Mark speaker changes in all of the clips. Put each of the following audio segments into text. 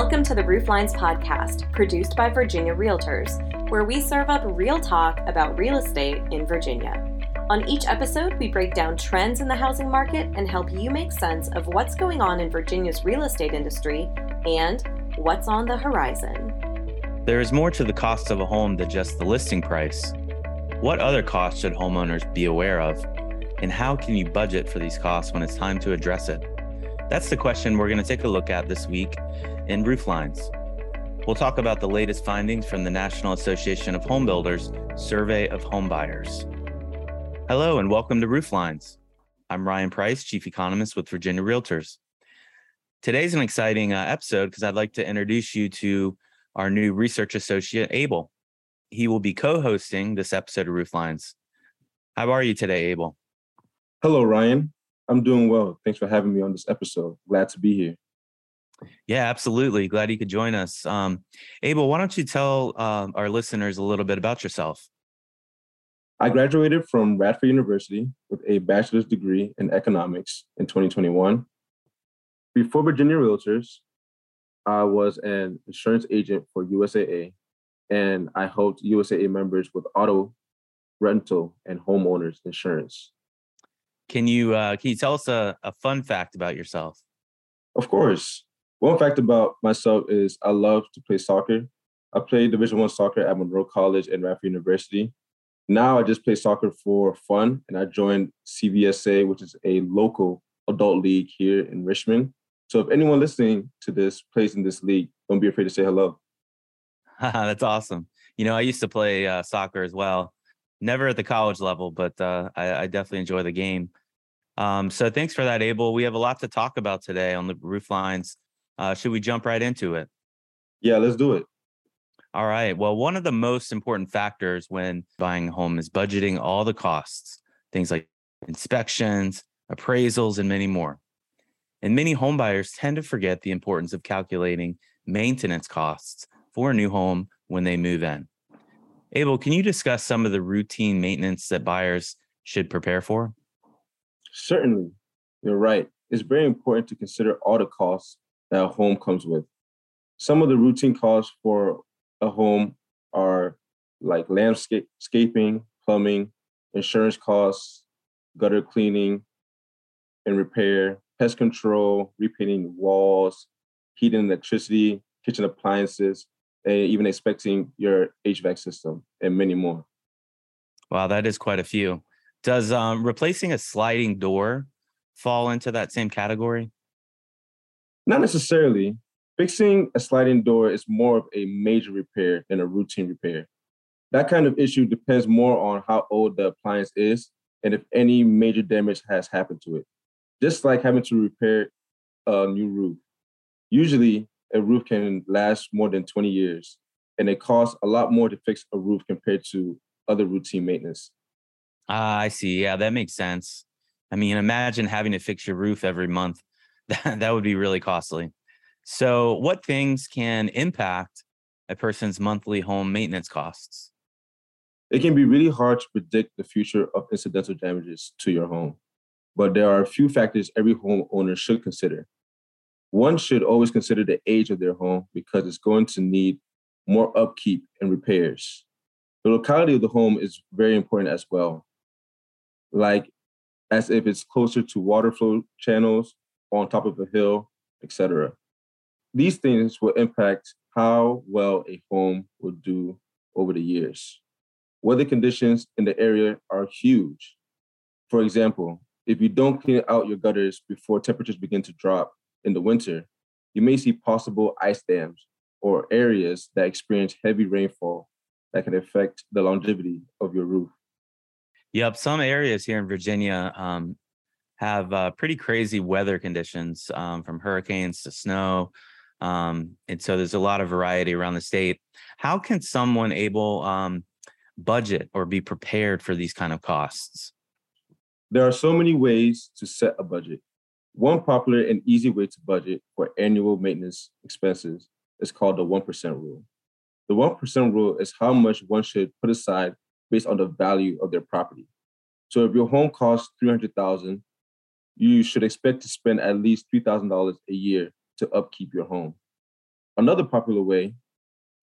Speaker 1: Welcome to the Rooflines podcast, produced by Virginia Realtors, where we serve up real talk about real estate in Virginia. On each episode, we break down trends in the housing market and help you make sense of what's going on in Virginia's real estate industry and what's on the horizon.
Speaker 2: There is more to the cost of a home than just the listing price. What other costs should homeowners be aware of? And how can you budget for these costs when it's time to address it? That's the question we're going to take a look at this week in Rooflines. We'll talk about the latest findings from the National Association of Home Builders Survey of Home Buyers. Hello, and welcome to Rooflines. I'm Ryan Price, Chief Economist with Virginia Realtors. Today's an exciting uh, episode because I'd like to introduce you to our new research associate, Abel. He will be co hosting this episode of Rooflines. How are you today, Abel?
Speaker 3: Hello, Ryan. I'm doing well. Thanks for having me on this episode. Glad to be here.
Speaker 2: Yeah, absolutely. Glad you could join us. Um, Abel, why don't you tell uh, our listeners a little bit about yourself?
Speaker 3: I graduated from Radford University with a bachelor's degree in economics in 2021. Before Virginia Realtors, I was an insurance agent for USAA, and I helped USAA members with auto, rental, and homeowners insurance.
Speaker 2: Can you uh, can you tell us a, a fun fact about yourself?
Speaker 3: Of course. One fact about myself is I love to play soccer. I played Division One soccer at Monroe College and Radford University, now I just play soccer for fun, and I joined CVSA, which is a local adult league here in Richmond. So if anyone listening to this plays in this league, don't be afraid to say hello.
Speaker 2: That's awesome. You know, I used to play uh, soccer as well. Never at the college level, but uh, I, I, definitely enjoy the game. Um, so thanks for that, Abel. We have a lot to talk about today on the Rooflines. Uh, should we jump right into it?
Speaker 3: Yeah, let's do it.
Speaker 2: All right. Well, one of the most important factors when buying a home is budgeting all the costs, things like inspections, appraisals, and many more. And many homebuyers tend to forget the importance of calculating maintenance costs for a new home when they move in. Abel, can you discuss some of the routine maintenance that buyers should prepare for?
Speaker 3: Certainly. You're right. It's very important to consider all the costs that a home comes with. Some of the routine costs for a home are like landscaping, plumbing, insurance costs, gutter cleaning and repair, pest control, repainting walls, heating and electricity, kitchen appliances, and even inspecting your HVAC system and many more.
Speaker 2: Wow, that is quite a few. Does um, replacing a sliding door fall into that same category?
Speaker 3: Not necessarily. Fixing a sliding door is more of a major repair than a routine repair. That kind of issue depends more on how old the appliance is and if any major damage has happened to it. Just like having to repair a new roof. Usually, a roof can last more than 20 years, and it costs a lot more to fix a roof compared to other routine maintenance.
Speaker 2: Ah, I see. Yeah, that makes sense. I mean, imagine having to fix your roof every month. That, would be really costly. So, what things can impact a person's monthly home maintenance costs?
Speaker 3: It can be really hard to predict the future of incidental damages to your home, but there are a few factors every homeowner should consider. One should always consider the age of their home because it's going to need more upkeep and repairs. The locality of the home is very important as well, like as if it's closer to water flow channels, on top of a hill, etc. These things will impact how well a home will do over the years. Weather conditions in the area are huge. For example, if you don't clean out your gutters before temperatures begin to drop in the winter, you may see possible ice dams or areas that experience heavy rainfall that can affect the longevity of your roof.
Speaker 2: Yep, some areas here in Virginia um, have uh, pretty crazy weather conditions um, from hurricanes to snow um, and so there's a lot of variety around the state. How can someone Abel um, budget or be prepared for these kind of costs?
Speaker 3: There are so many ways to set a budget. One popular and easy way to budget for annual maintenance expenses is called the 1% rule. The 1% rule is how much one should put aside based on the value of their property. So if your home costs 300,000, you should expect to spend at least $3,000 a year to upkeep your home. Another popular way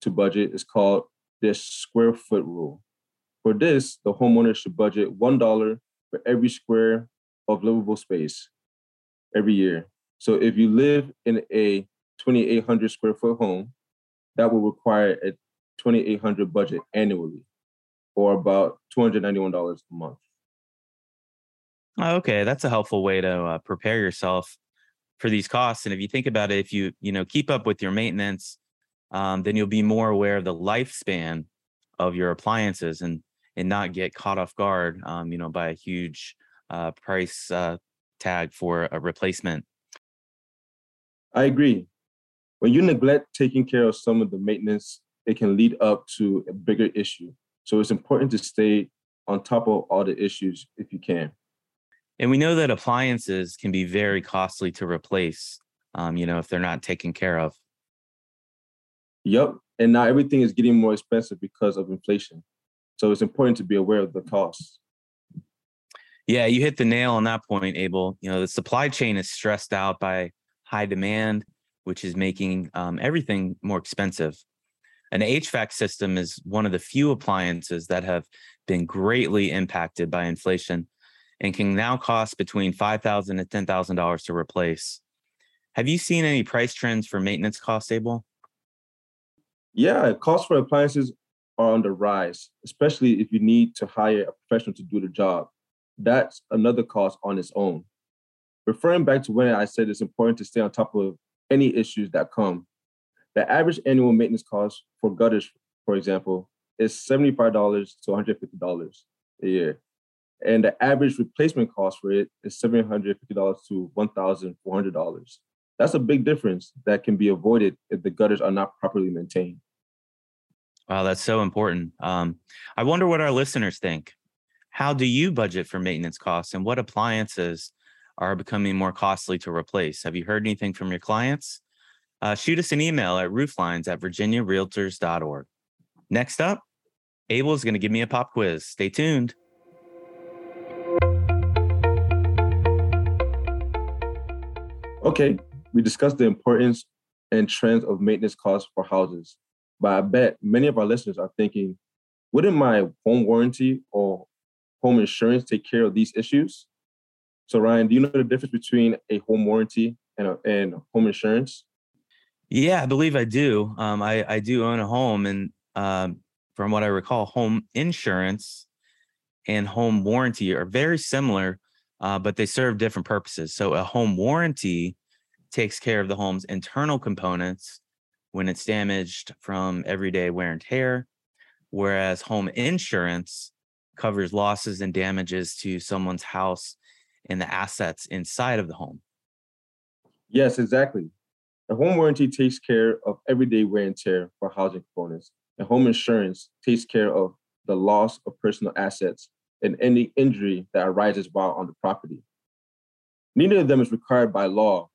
Speaker 3: to budget is called the square foot rule. For this, the homeowner should budget $1 for every square of livable space every year. So if you live in a 2,800 square foot home, that will require a 2,800 budget annually, or about $291 a month.
Speaker 2: Okay, that's a helpful way to uh, prepare yourself for these costs. And if you think about it, if you you know keep up with your maintenance, um, then you'll be more aware of the lifespan of your appliances and and not get caught off guard, um, you know, by a huge uh, price uh, tag for a replacement.
Speaker 3: I agree. When you neglect taking care of some of the maintenance, it can lead up to a bigger issue. So it's important to stay on top of all the issues if you can.
Speaker 2: And we know that appliances can be very costly to replace, um, you know, if they're not taken care of.
Speaker 3: Yep. And now everything is getting more expensive because of inflation. So it's important to be aware of the costs.
Speaker 2: Yeah, you hit the nail on that point, Abel. You know, the supply chain is stressed out by high demand, which is making um, everything more expensive. An HVAC system is one of the few appliances that have been greatly impacted by inflation and can now cost between $5,000 and $10,000 to replace. Have you seen any price trends for maintenance costs, Abel?
Speaker 3: Yeah, costs for appliances are on the rise, especially if you need to hire a professional to do the job. That's another cost on its own. Referring back to when I said it's important to stay on top of any issues that come, the average annual maintenance cost for gutters, for example, is $75 to $150 a year and the average replacement cost for it is $750 to $1,400. That's a big difference that can be avoided if the gutters are not properly maintained.
Speaker 2: Wow, that's so important. Um, I wonder what our listeners think. How do you budget for maintenance costs and what appliances are becoming more costly to replace? Have you heard anything from your clients? Uh, shoot us an email at rooflines at virginiarealtors.org. Next up, Abel is going to give me a pop quiz. Stay tuned.
Speaker 3: Okay, we discussed the importance and trends of maintenance costs for houses. But I bet many of our listeners are thinking, wouldn't my home warranty or home insurance take care of these issues? So, Ryan, do you know the difference between a home warranty and, a, and home insurance?
Speaker 2: Yeah, I believe I do. Um, I, I do own a home, and um, from what I recall, home insurance and home warranty are very similar, uh, but they serve different purposes. So a home warranty takes care of the home's internal components when it's damaged from everyday wear and tear, whereas home insurance covers losses and damages to someone's house and the assets inside of the home.
Speaker 3: Yes, exactly. A home warranty takes care of everyday wear and tear for housing components, and home insurance takes care of the loss of personal assets and any injury that arises while on the property. Neither of them is required by law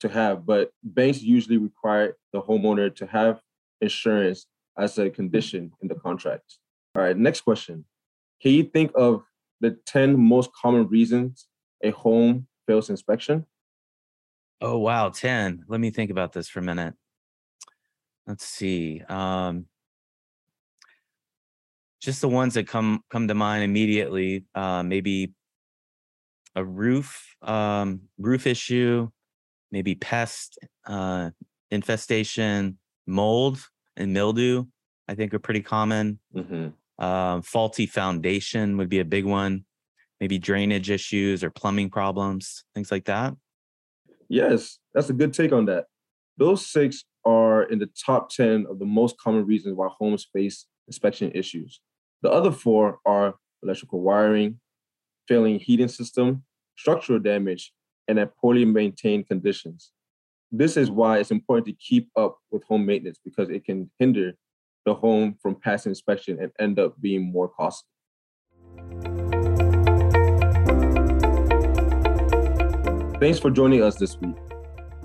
Speaker 3: to have, but banks usually require the homeowner to have insurance as a condition in the contract. All right, next question. Can you think of the 10 most common reasons a home fails inspection?
Speaker 2: Oh, wow, 10. Let me think about this for a minute. Let's see. Um, just the ones that come come to mind immediately. Uh, maybe a roof um, roof issue, maybe pest uh, infestation, mold and mildew. I think are pretty common. Mm-hmm. Uh, faulty foundation would be a big one. Maybe drainage issues or plumbing problems, things like that.
Speaker 3: Yes, that's a good take on that. Those six are in the top 10 of the most common reasons why homes face inspection issues. The other four are electrical wiring, failing heating system, structural damage, and at poorly maintained conditions. This is why it's important to keep up with home maintenance because it can hinder the home from passing inspection and end up being more costly. Thanks for joining us this week.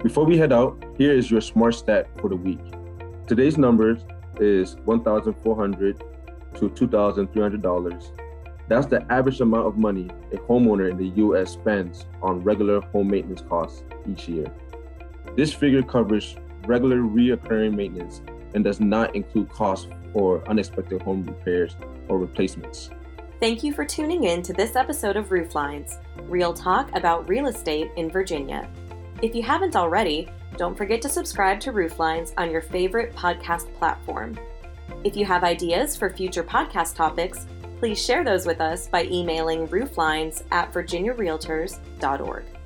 Speaker 3: Before we head out, here is your smart stat for the week. Today's number is 1,400 to $2,300. That's the average amount of money a homeowner in the US spends on regular home maintenance costs each year. This figure covers regular reoccurring maintenance and does not include costs for unexpected home repairs or replacements.
Speaker 1: Thank you for tuning in to this episode of Rooflines, real talk about real estate in Virginia. If you haven't already, don't forget to subscribe to Rooflines on your favorite podcast platform. If you have ideas for future podcast topics, please share those with us by emailing rooflines at virginiarealtors.org.